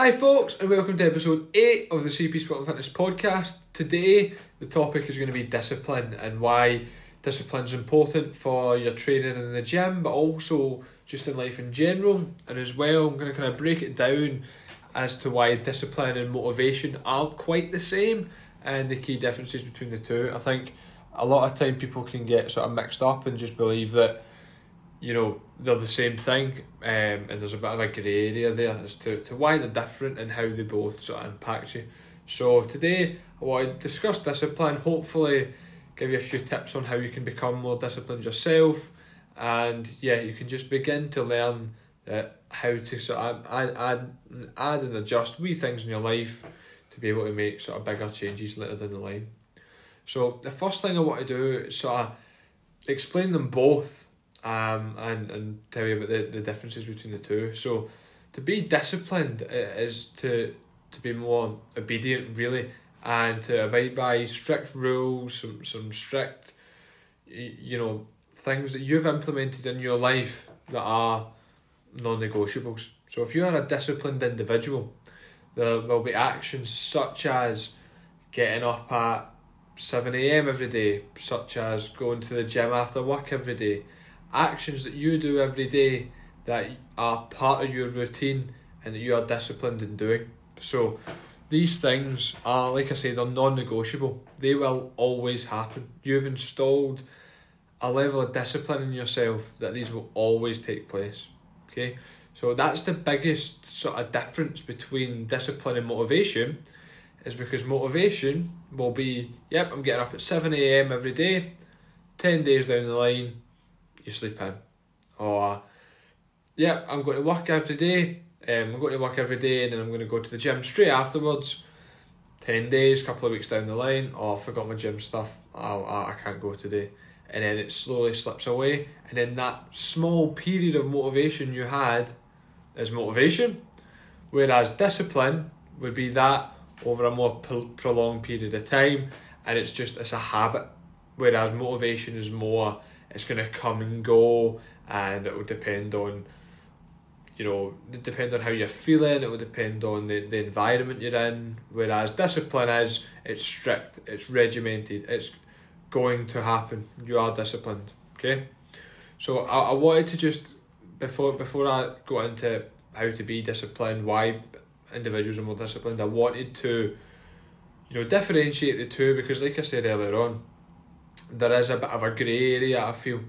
Hi, folks, and welcome to episode 8 of the CP Sport and Fitness podcast. Today, the topic is going to be discipline and why discipline is important for your training in the gym, but also just in life in general. And as well, I'm going to kind of break it down as to why discipline and motivation aren't quite the same and the key differences between the two. I think a lot of time people can get sort of mixed up and just believe that you know they're the same thing um, and there's a bit of a grey area there as to, to why they're different and how they both sort of impact you. So today I want to discuss discipline hopefully give you a few tips on how you can become more disciplined yourself and yeah you can just begin to learn how to sort of add, add, add and adjust wee things in your life to be able to make sort of bigger changes later down the line. So the first thing I want to do is sort of explain them both um, and, and tell you about the, the differences between the two. So, to be disciplined is to to be more obedient, really, and to abide by strict rules, some some strict, you know, things that you've implemented in your life that are non-negotiables. So, if you are a disciplined individual, there will be actions such as getting up at 7 a.m. every day, such as going to the gym after work every day, actions that you do every day that are part of your routine and that you are disciplined in doing. So these things are, like I said, are non negotiable. They will always happen. You've installed a level of discipline in yourself that these will always take place. Okay? So that's the biggest sort of difference between discipline and motivation is because motivation will be, yep, I'm getting up at 7 a.m. every day, 10 days down the line, you sleep in. Or, yeah, I'm going to work every day. Um, I'm going to work every day and then I'm going to go to the gym straight afterwards. 10 days, couple of weeks down the line, oh, I forgot my gym stuff, oh, I can't go today. And then it slowly slips away. And then that small period of motivation you had is motivation. Whereas discipline would be that over a more prolonged period of time and it's just it's a habit whereas motivation is more it's going to come and go and it will depend on you know it depend on how you're feeling it will depend on the, the environment you're in whereas discipline is it's strict it's regimented it's going to happen. You are disciplined okay? So I, I wanted to just before before I go into how to be disciplined why individuals are more disciplined I wanted to you know differentiate the two because like I said earlier on there is a bit of a grey area I feel, um,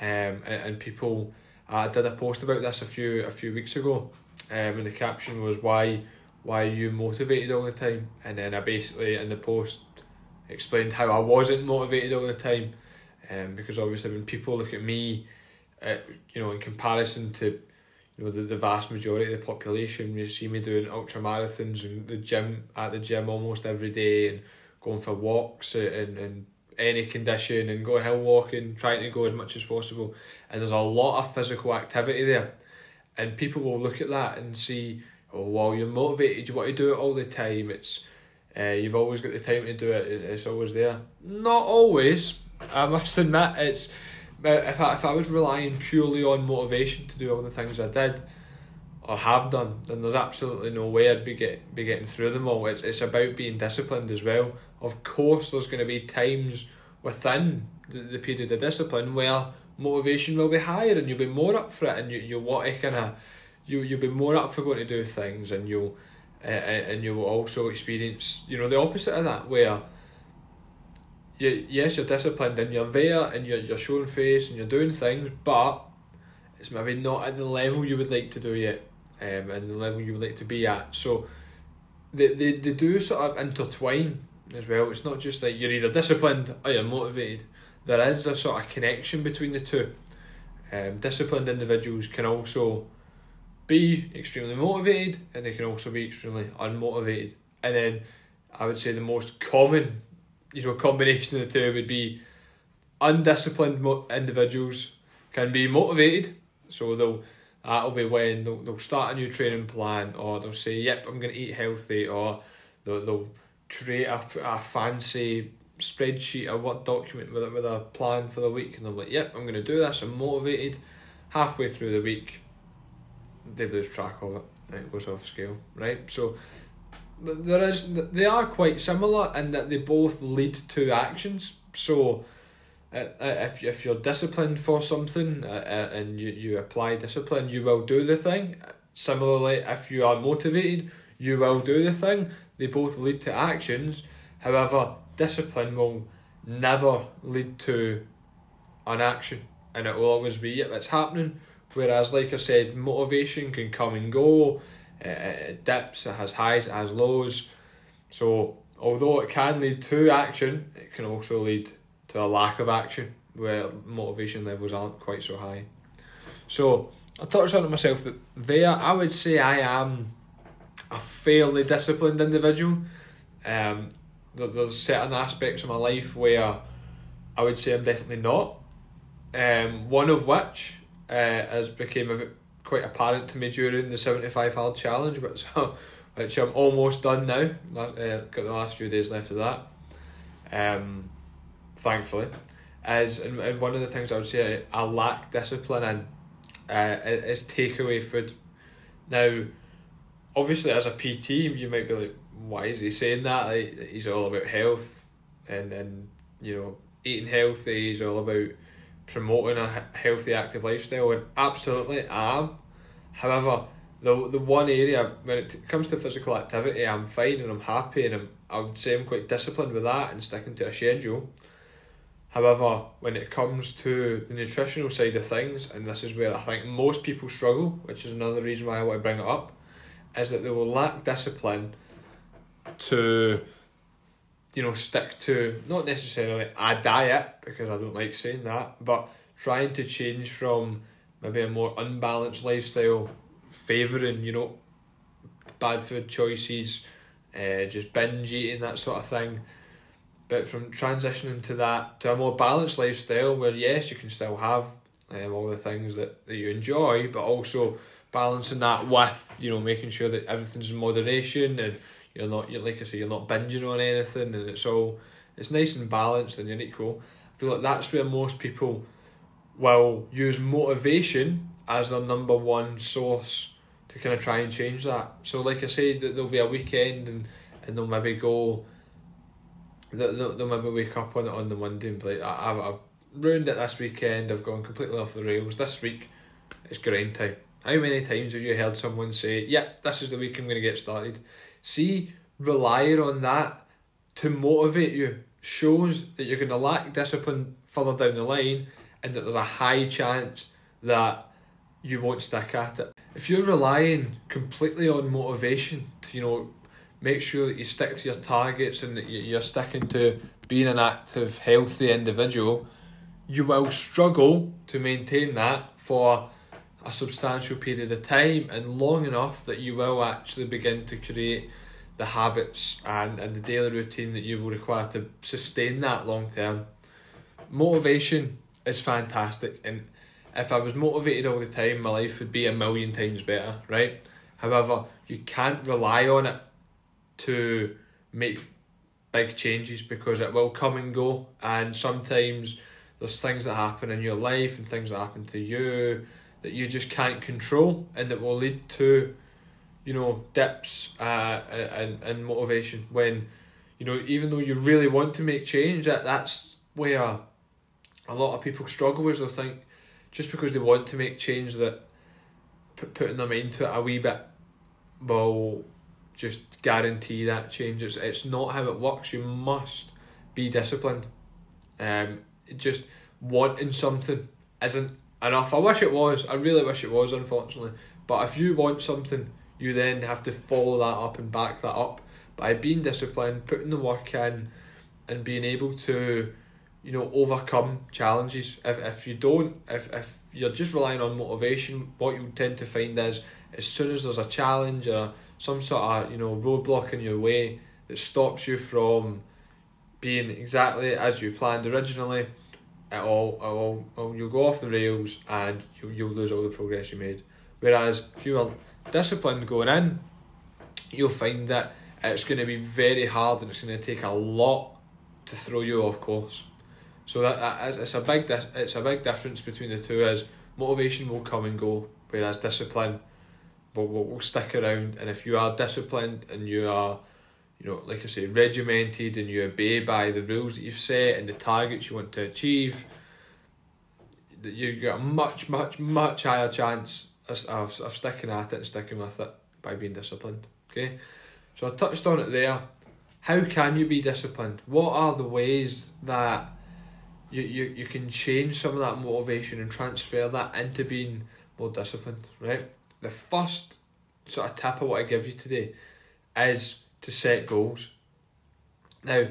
and, and people. I did a post about this a few a few weeks ago, um, and the caption was why why are you motivated all the time, and then I basically in the post explained how I wasn't motivated all the time, um, because obviously when people look at me, uh, you know, in comparison to you know the, the vast majority of the population, you see me doing ultra marathons and the gym at the gym almost every day and going for walks and, and any condition and going hill walking, trying to go as much as possible. And there's a lot of physical activity there. And people will look at that and see, oh, well, you're motivated, you want to do it all the time. It's uh, You've always got the time to do it, it's always there. Not always, I must admit. It's if I, if I was relying purely on motivation to do all the things I did or have done, then there's absolutely no way I'd be get be getting through them all. It's it's about being disciplined as well. Of course, there's going to be times within the, the period of discipline where motivation will be higher and you'll be more up for it and you you want to kind of you you'll be more up for going to do things and you'll uh, and you will also experience you know the opposite of that where you yes you're disciplined and you're there and you're you're showing face and you're doing things but it's maybe not at the level you would like to do yet um, and the level you would like to be at. So they, they, they do sort of intertwine as well. It's not just like you're either disciplined or you're motivated. There is a sort of connection between the two. Um, disciplined individuals can also be extremely motivated and they can also be extremely unmotivated. And then I would say the most common, you know, combination of the two would be undisciplined mo- individuals can be motivated. So they'll that'll be when they'll, they'll start a new training plan or they'll say, "Yep, I'm going to eat healthy," or they'll, they'll create a, a fancy spreadsheet or what document with a, with a plan for the week and I'm like, yep, I'm going to do this. I'm motivated. Halfway through the week, they lose track of it it goes off scale, right? So there is they are quite similar in that they both lead to actions. So uh, uh, if if you're disciplined for something uh, and you, you apply discipline, you will do the thing. Similarly, if you are motivated, you will do the thing. They both lead to actions. However, discipline will never lead to an action, and it will always be it's happening. Whereas, like I said, motivation can come and go. Uh, uh, it dips. It has highs. It has lows. So, although it can lead to action, it can also lead to a lack of action where motivation levels aren't quite so high. So, I touched on it myself that there, I would say I am a fairly disciplined individual. Um, there's certain aspects of my life where I would say I'm definitely not. Um, one of which uh, has became a, quite apparent to me during the 75 hard challenge, which, which I'm almost done now. Uh, got the last few days left of that. Um, thankfully, is and, and one of the things I would say I, I lack discipline in uh, is takeaway food. Now, obviously, as a PT, you might be like, why is he saying that? Like, he's all about health and, and you know, eating healthy, he's all about promoting a healthy, active lifestyle, and absolutely I am. However, the the one area when it comes to physical activity, I'm fine and I'm happy, and I'm I would say I'm quite disciplined with that and sticking to a schedule. However, when it comes to the nutritional side of things, and this is where I think most people struggle, which is another reason why I want to bring it up, is that they will lack discipline to you know, stick to not necessarily a diet because I don't like saying that, but trying to change from maybe a more unbalanced lifestyle, favouring, you know, bad food choices, uh, just binge eating, that sort of thing. But from transitioning to that to a more balanced lifestyle where yes, you can still have um, all the things that, that you enjoy, but also balancing that with, you know, making sure that everything's in moderation and you're not you're like I say you're not binging on anything and it's all it's nice and balanced and you're equal. I feel like that's where most people will use motivation as their number one source to kind of try and change that. So like I said, there'll be a weekend and, and they'll maybe go they'll, they'll maybe wake up on it on the Monday and be like, I've, I've ruined it this weekend, I've gone completely off the rails. This week it's grind time. How many times have you heard someone say, Yeah, this is the week I'm gonna get started? See, relying on that to motivate you shows that you're going to lack discipline further down the line and that there's a high chance that you won't stick at it. If you're relying completely on motivation to, you know, make sure that you stick to your targets and that you're sticking to being an active, healthy individual, you will struggle to maintain that for a substantial period of time and long enough that you will actually begin to create the habits and, and the daily routine that you will require to sustain that long term. Motivation is fantastic and if I was motivated all the time my life would be a million times better, right? However, you can't rely on it to make big changes because it will come and go and sometimes there's things that happen in your life and things that happen to you that you just can't control and that will lead to you know dips uh, and, and motivation. When you know even though you really want to make change that that's where a lot of people struggle is they think just because they want to make change that put, putting them into it a wee bit will just guarantee that change. It's, it's not how it works. You must be disciplined. Um just wanting something isn't enough. I wish it was. I really wish it was, unfortunately. But if you want something, you then have to follow that up and back that up by being disciplined, putting the work in, and being able to, you know, overcome challenges. If if you don't, if if you're just relying on motivation, what you tend to find is as soon as there's a challenge or some sort of you know roadblock in your way that stops you from being exactly as you planned originally, it all, it all, all you'll go off the rails and you'll, you'll lose all the progress you made. Whereas if you are disciplined going in, you'll find that it's going to be very hard and it's going to take a lot to throw you off course. So that, that it's a big it's a big difference between the two. Is motivation will come and go, whereas discipline will, will, will stick around. And if you are disciplined and you are, you know, like I say, regimented and you obey by the rules that you've set and the targets you want to achieve, you've got a much, much, much higher chance of, of, of sticking at it and sticking with it by being disciplined. Okay, so I touched on it there. How can you be disciplined? What are the ways that you, you, you can change some of that motivation and transfer that into being more disciplined, right? The first sort of tip I want to give you today is to set goals. Now,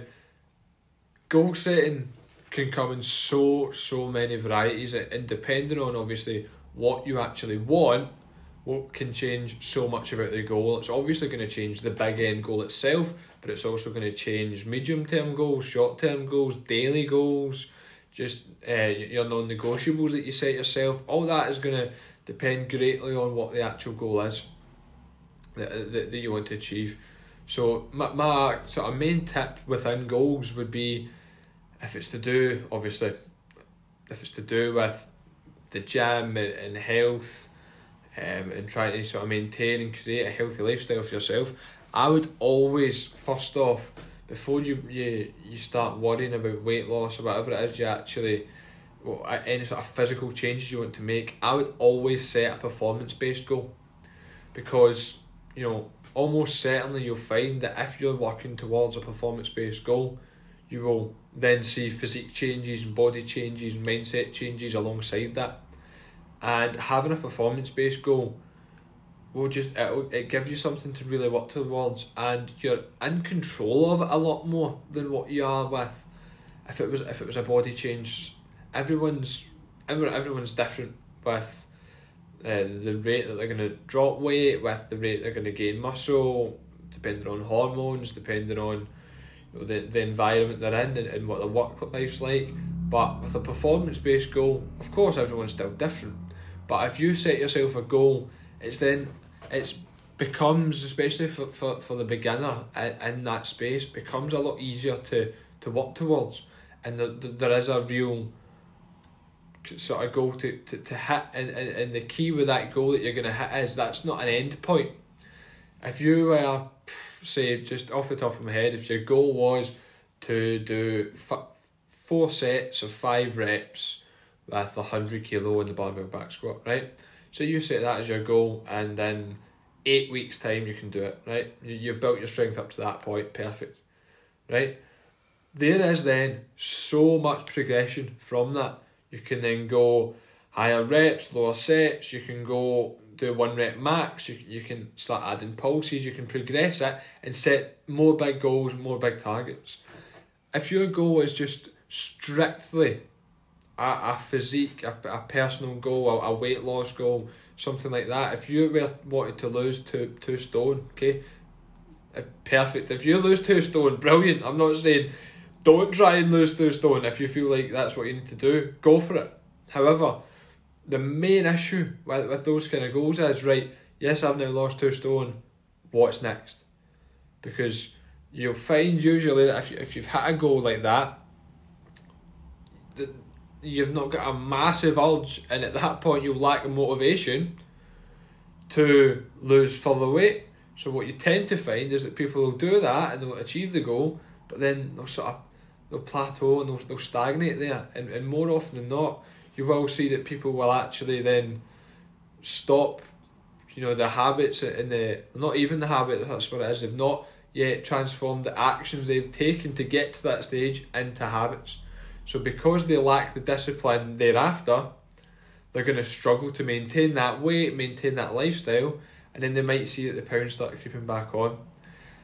goal setting can come in so, so many varieties, and depending on obviously what you actually want, what can change so much about the goal. It's obviously going to change the big end goal itself, but it's also going to change medium term goals, short term goals, daily goals, just uh, your non negotiables that you set yourself. All that is going to depend greatly on what the actual goal is that, that, that you want to achieve. So, my, my sort of main tip within goals would be if it's to do, obviously, if it's to do with the gym and, and health um, and trying to sort of maintain and create a healthy lifestyle for yourself, I would always, first off, before you, you, you start worrying about weight loss or whatever it is you actually, well, any sort of physical changes you want to make, I would always set a performance based goal. Because, you know, almost certainly you'll find that if you're working towards a performance based goal, you will then see physique changes and body changes and mindset changes alongside that. And having a performance based goal will just it it gives you something to really work towards and you're in control of it a lot more than what you are with if it was if it was a body change everyone's everyone, everyone's different with uh, the rate that they're going to drop weight with the rate they're going to gain muscle depending on hormones depending on you know, the, the environment they're in and, and what their work life's like. But with a performance based goal of course everyone's still different. But if you set yourself a goal it's then it's becomes especially for, for, for the beginner in, in that space becomes a lot easier to to work towards. And the, the, there is a real sort of goal to, to, to hit and, and, and the key with that goal that you're going to hit is that's not an end point if you were say just off the top of my head if your goal was to do f- four sets of five reps with a 100 kilo in the barbell back squat right so you set that as your goal, and then eight weeks' time you can do it, right? You, you've built your strength up to that point, perfect, right? There is then so much progression from that. You can then go higher reps, lower sets, you can go do one rep max, you, you can start adding pulses, you can progress it and set more big goals, more big targets. If your goal is just strictly a, a physique, a, a personal goal, a, a weight loss goal, something like that. If you were wanted to lose two two stone, okay, perfect. If you lose two stone, brilliant. I'm not saying don't try and lose two stone. If you feel like that's what you need to do, go for it. However, the main issue with, with those kind of goals is right. Yes, I've now lost two stone. What's next? Because you'll find usually that if you, if you've hit a goal like that, the, you've not got a massive urge, and at that point you lack the motivation to lose further weight. So what you tend to find is that people will do that and they'll achieve the goal, but then they'll sort of they'll plateau and they'll, they'll stagnate there. And, and more often than not, you will see that people will actually then stop, you know, the habits and the not even the habits, that's what it is. They've not yet transformed the actions they've taken to get to that stage into habits. So because they lack the discipline thereafter, they're going to struggle to maintain that weight, maintain that lifestyle, and then they might see that the pounds start creeping back on.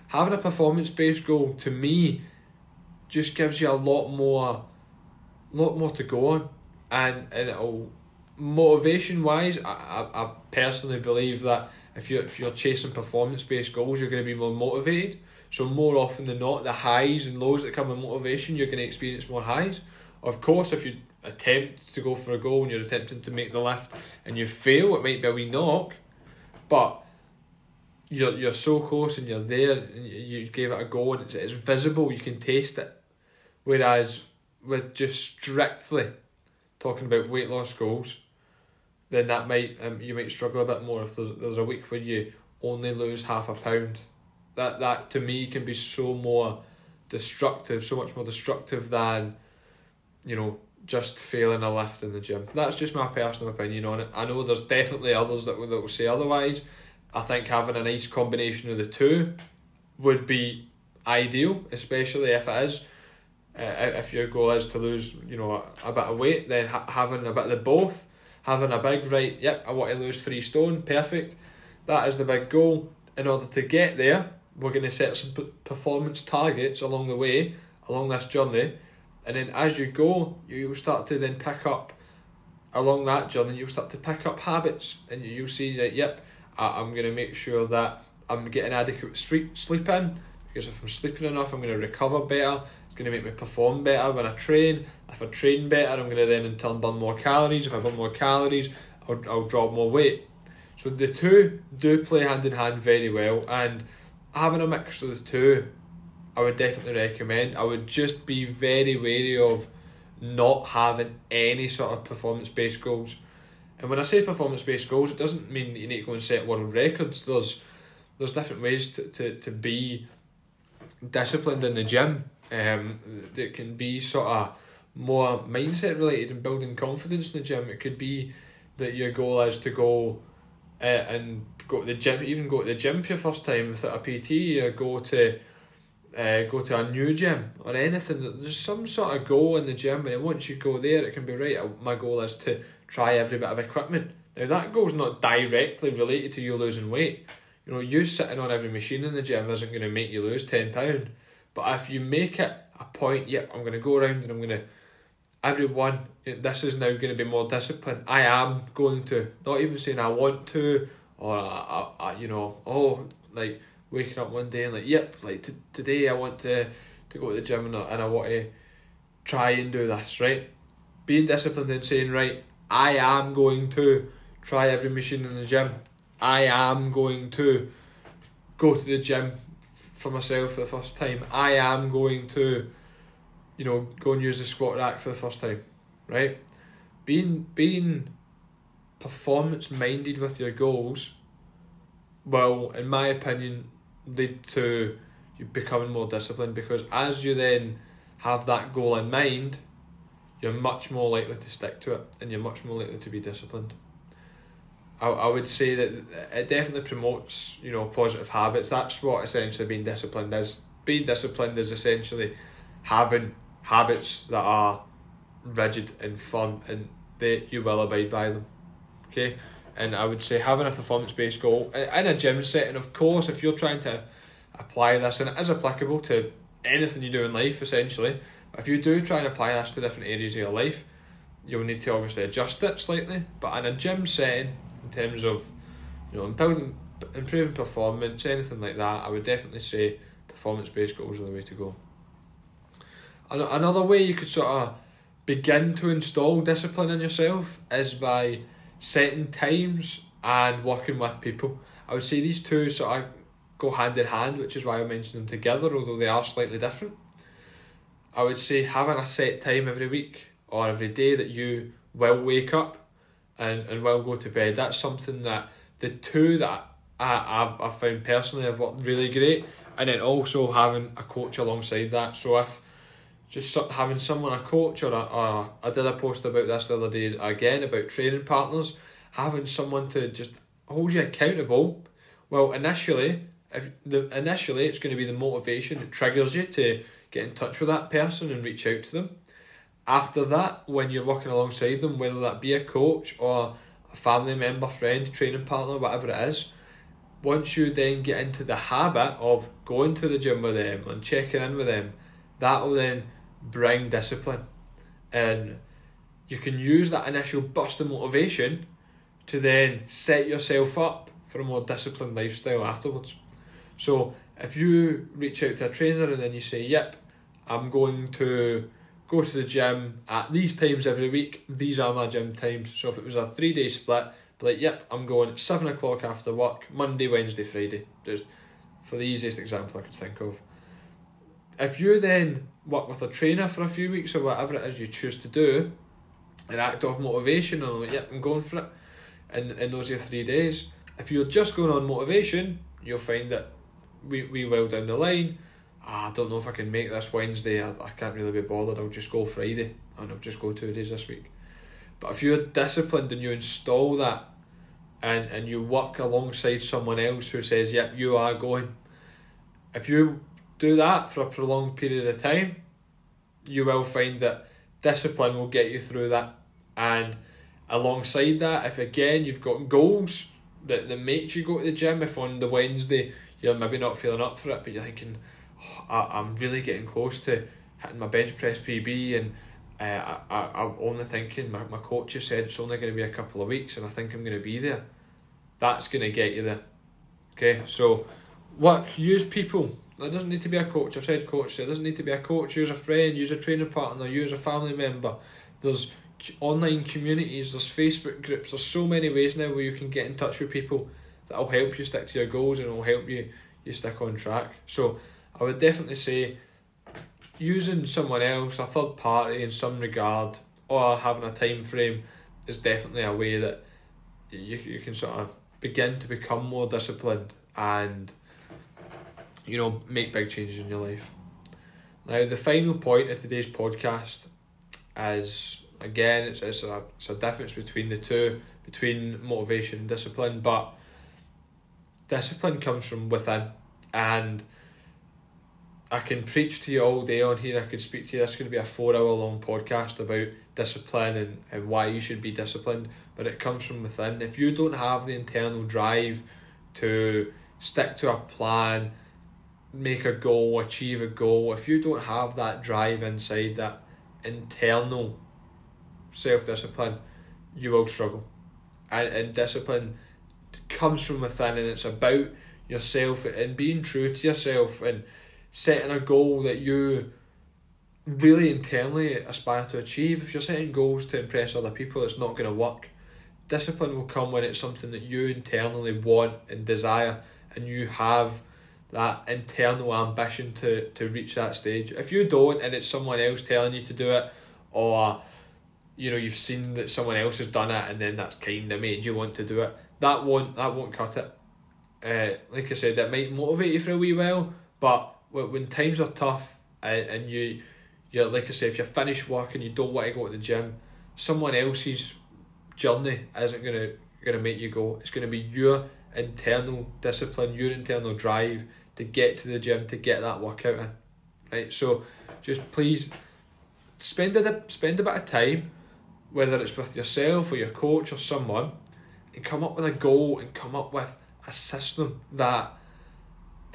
Having a performance based goal to me just gives you a lot more, lot more to go on, and and it'll motivation wise, I, I, I personally believe that if you if you're chasing performance based goals, you're going to be more motivated. So more often than not, the highs and lows that come with motivation, you're going to experience more highs. Of course, if you attempt to go for a goal and you're attempting to make the lift and you fail, it might be a wee knock, but you're you're so close and you're there and you gave it a go and it's, it's visible, you can taste it. Whereas with just strictly talking about weight loss goals, then that might um, you might struggle a bit more if there's there's a week where you only lose half a pound. That that to me can be so more destructive, so much more destructive than, you know, just failing a lift in the gym. That's just my personal opinion on it. I know there's definitely others that will, that will say otherwise. I think having a nice combination of the two would be ideal, especially if it is. Uh, if your goal is to lose, you know, a, a bit of weight, then ha- having a bit of both, having a big right, yep, I want to lose three stone, perfect. That is the big goal. In order to get there, we're going to set some p- performance targets along the way, along this journey, and then as you go, you will start to then pick up along that journey. You'll start to pick up habits, and you'll see that yep, I, I'm going to make sure that I'm getting adequate sleep sleep in because if I'm sleeping enough, I'm going to recover better. It's going to make me perform better when I train. If I train better, I'm going to then in turn burn more calories. If I burn more calories, I'll, I'll drop more weight. So the two do play hand in hand very well, and having a mix of the two, I would definitely recommend. I would just be very wary of not having any sort of performance based goals. And when I say performance based goals, it doesn't mean that you need to go and set world records. There's there's different ways to, to, to be disciplined in the gym. Um, that can be sort of more mindset related and building confidence in the gym. It could be that your goal is to go uh, and go to the gym, even go to the gym for your first time without a PT, or go to uh, go to a new gym or anything. There's some sort of goal in the gym, and once you go there, it can be right. My goal is to try every bit of equipment. Now that goal's not directly related to you losing weight. You know, you sitting on every machine in the gym isn't going to make you lose ten pound. But if you make it a point, yep, I'm going to go around and I'm going to everyone. This is now going to be more disciplined. I am going to not even saying I want to or I, I, I you know oh like waking up one day and like yep like t- today I want to to go to the gym and and I want to try and do this right. Being disciplined and saying right I am going to try every machine in the gym. I am going to go to the gym for myself for the first time. I am going to, you know, go and use the squat rack for the first time, right? Being being performance minded with your goals will, in my opinion, lead to you becoming more disciplined because as you then have that goal in mind, you're much more likely to stick to it and you're much more likely to be disciplined. I, I would say that it definitely promotes, you know, positive habits. That's what essentially being disciplined is. Being disciplined is essentially having habits that are rigid and firm and that you will abide by them. Okay? And I would say having a performance based goal in a gym setting, of course, if you're trying to apply this, and it is applicable to anything you do in life essentially, if you do try and apply this to different areas of your life, you'll need to obviously adjust it slightly. But in a gym setting, in terms of you know improving improving performance, anything like that, I would definitely say performance based goals are the way to go. Another way you could sort of begin to install discipline in yourself is by setting times and working with people. I would say these two sort of go hand in hand, which is why I mention them together, although they are slightly different. I would say having a set time every week or every day that you will wake up and, and will go to bed. That's something that the two that I, I've, I've found personally have worked really great. And then also having a coach alongside that. So if just having someone, a coach, or, a, or I did a post about this the other day again about training partners, having someone to just hold you accountable. Well, initially, if the initially it's going to be the motivation that triggers you to get in touch with that person and reach out to them. After that, when you're working alongside them, whether that be a coach or a family member, friend, training partner, whatever it is, once you then get into the habit of going to the gym with them and checking in with them, that will then bring discipline. And you can use that initial burst of motivation to then set yourself up for a more disciplined lifestyle afterwards. So if you reach out to a trainer and then you say, Yep, I'm going to go to the gym at these times every week. These are my gym times. So if it was a three day split, be like, yep, I'm going at seven o'clock after work, Monday, Wednesday, Friday. Just for the easiest example I could think of. If you then work with a trainer for a few weeks or whatever it is you choose to do, an act of motivation and I'm like, yep, I'm going for it, in, in those your three days. If you're just going on motivation, you'll find that we, we well down the line, I don't know if I can make this Wednesday, I, I can't really be bothered, I'll just go Friday and I'll just go two days this week. But if you're disciplined and you install that and, and you work alongside someone else who says, Yep, you are going, if you do that for a prolonged period of time, you will find that discipline will get you through that. And alongside that, if again you've got goals that, that make you go to the gym, if on the Wednesday you're maybe not feeling up for it, but you're thinking, I, I'm really getting close to hitting my bench press PB and uh, I, I, I'm only thinking, my, my coach has said it's only going to be a couple of weeks and I think I'm going to be there. That's going to get you there. Okay, so work, use people. It doesn't need to be a coach. I've said coach. It doesn't need to be a coach. Use a friend. Use a training partner. Use a family member. There's online communities. There's Facebook groups. There's so many ways now where you can get in touch with people that will help you stick to your goals and will help you you stick on track. So I would definitely say using someone else, a third party in some regard, or having a time frame is definitely a way that you you can sort of begin to become more disciplined and you know make big changes in your life. Now the final point of today's podcast is again it's, it's a it's a difference between the two between motivation and discipline, but discipline comes from within and I can preach to you all day on here. I could speak to you. This is going to be a four hour long podcast about discipline and, and why you should be disciplined. But it comes from within. If you don't have the internal drive to stick to a plan, make a goal, achieve a goal, if you don't have that drive inside, that internal self discipline, you will struggle. And, and discipline comes from within and it's about yourself and being true to yourself and setting a goal that you really internally aspire to achieve. If you're setting goals to impress other people, it's not going to work. Discipline will come when it's something that you internally want and desire, and you have that internal ambition to, to reach that stage. If you don't, and it's someone else telling you to do it, or you know you've seen that someone else has done it, and then that's kind of made you want to do it. That won't that won't cut it. Uh, like I said, it might motivate you for a wee while, but when times are tough and, and you you're like I say, if you're finished work and you don't want to go to the gym, someone else's journey isn't gonna gonna make you go. It's gonna be your internal discipline, your internal drive to get to the gym to get that workout in. Right? So just please spend a spend a bit of time, whether it's with yourself or your coach or someone, and come up with a goal and come up with a system that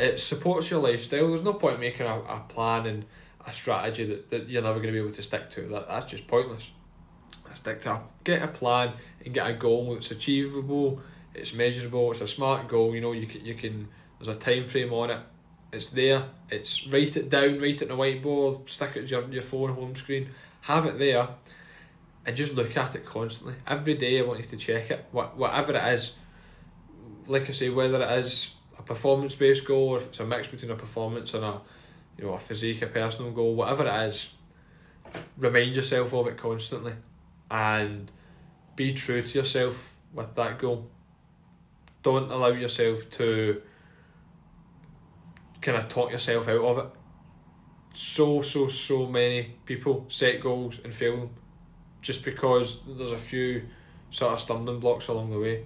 it supports your lifestyle. There's no point making a, a plan and a strategy that, that you're never going to be able to stick to. That that's just pointless. Stick to a, get a plan and get a goal that's achievable. It's measurable. It's a smart goal. You know you can you can. There's a time frame on it. It's there. It's write it down. Write it on a whiteboard. Stick it to your your phone home screen. Have it there, and just look at it constantly. Every day I want you to check it. What whatever it is. Like I say, whether it is performance based goal or if it's a mix between a performance and a you know a physique, a personal goal, whatever it is, remind yourself of it constantly and be true to yourself with that goal. Don't allow yourself to kind of talk yourself out of it. So, so, so many people set goals and fail them just because there's a few sort of stumbling blocks along the way.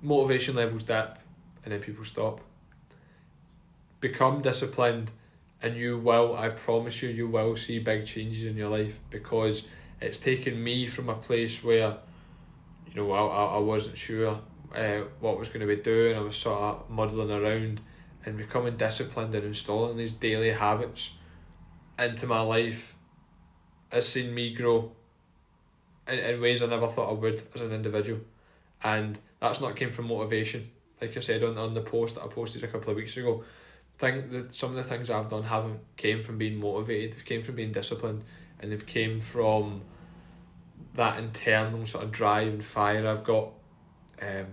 Motivation levels dip, and then people stop. Become disciplined, and you will, I promise you, you will see big changes in your life because it's taken me from a place where, you know, I, I wasn't sure uh, what I was going to be doing. I was sort of muddling around and becoming disciplined and installing these daily habits into my life has seen me grow in, in ways I never thought I would as an individual. And that's not came from motivation like I said on, on the post that I posted a couple of weeks ago, think that some of the things I've done haven't came from being motivated, they've came from being disciplined and they've came from that internal sort of drive and fire I've got um,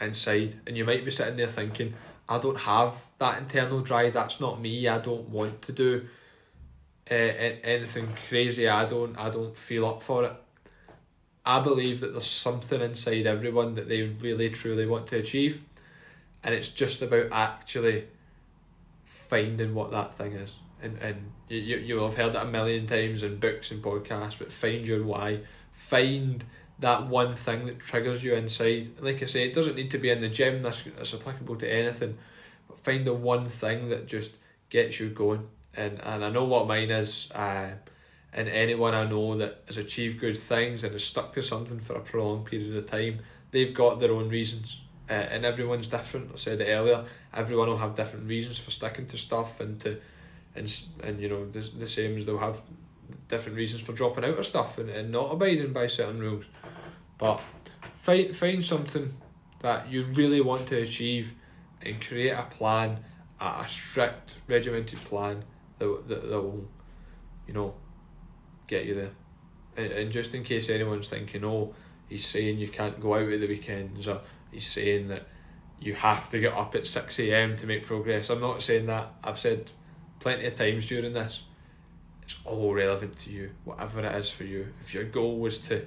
inside. And you might be sitting there thinking, I don't have that internal drive, that's not me, I don't want to do uh, anything crazy, I don't I don't feel up for it. I believe that there's something inside everyone that they really truly want to achieve, and it's just about actually finding what that thing is. And and you you'll have heard it a million times in books and podcasts, but find your why. Find that one thing that triggers you inside. Like I say, it doesn't need to be in the gym. That's that's applicable to anything. But find the one thing that just gets you going. And and I know what mine is. Uh, and anyone I know that has achieved good things and has stuck to something for a prolonged period of time, they've got their own reasons. Uh, and everyone's different. I said it earlier. Everyone will have different reasons for sticking to stuff and to, and and you know the the same as they'll have different reasons for dropping out of stuff and, and not abiding by certain rules. But find find something that you really want to achieve, and create a plan, a, strict regimented plan that that, that will, you know, get you there. And, and just in case anyone's thinking, oh, he's saying you can't go out at the weekends, or he's saying that you have to get up at 6 a.m. to make progress. I'm not saying that. I've said plenty of times during this, it's all relevant to you, whatever it is for you. If your goal was to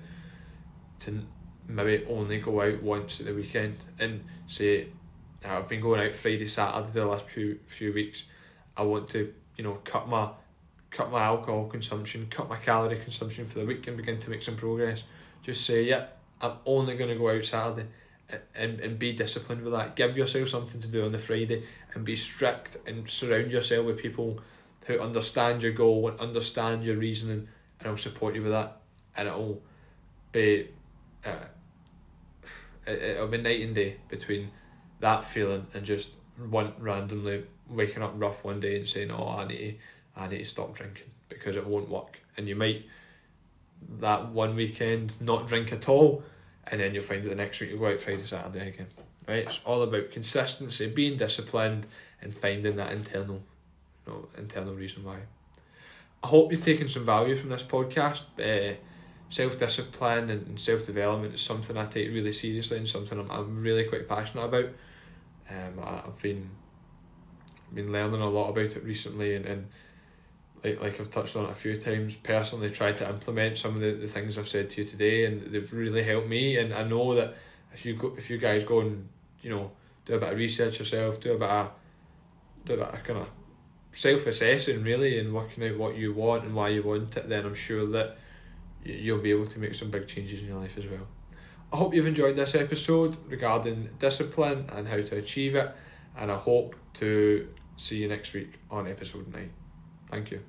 to maybe only go out once at the weekend and say, I've been going out Friday, Saturday the last few few weeks, I want to, you know, cut my cut my alcohol consumption, cut my calorie consumption for the week and begin to make some progress. Just say, yeah, I'm only going to go out Saturday and, and be disciplined with that. Give yourself something to do on the Friday and be strict and surround yourself with people who understand your goal and understand your reasoning and will support you with that. And it'll be, uh, it, it'll be night and day between that feeling and just one randomly waking up rough one day and saying, oh, I need to I need to stop drinking because it won't work. And you might that one weekend not drink at all, and then you'll find that the next week you go out Friday, Saturday again. Right? It's all about consistency, being disciplined, and finding that internal, you know, internal reason why. I hope you've taken some value from this podcast. Uh, self discipline and self development is something I take really seriously and something I'm, I'm really quite passionate about. Um, I, I've been been learning a lot about it recently and, and like like I've touched on it a few times, personally tried to implement some of the, the things I've said to you today and they've really helped me and I know that if you go if you guys go and, you know, do a bit of research yourself, do a bit of do a bit of kind of self assessing really and working out what you want and why you want it, then I'm sure that you'll be able to make some big changes in your life as well. I hope you've enjoyed this episode regarding discipline and how to achieve it, and I hope to see you next week on episode 9. Thank you.